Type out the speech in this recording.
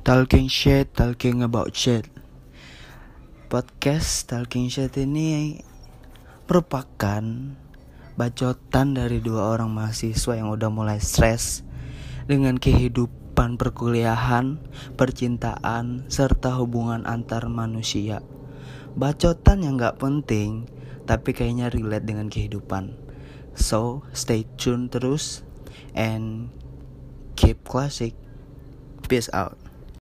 Talking shit, talking about shit. Podcast Talking Shit ini merupakan bacotan dari dua orang mahasiswa yang udah mulai stres dengan kehidupan perkuliahan, percintaan, serta hubungan antar manusia. Bacotan yang gak penting, tapi kayaknya relate dengan kehidupan. So, stay tune terus and keep classic. Peace out.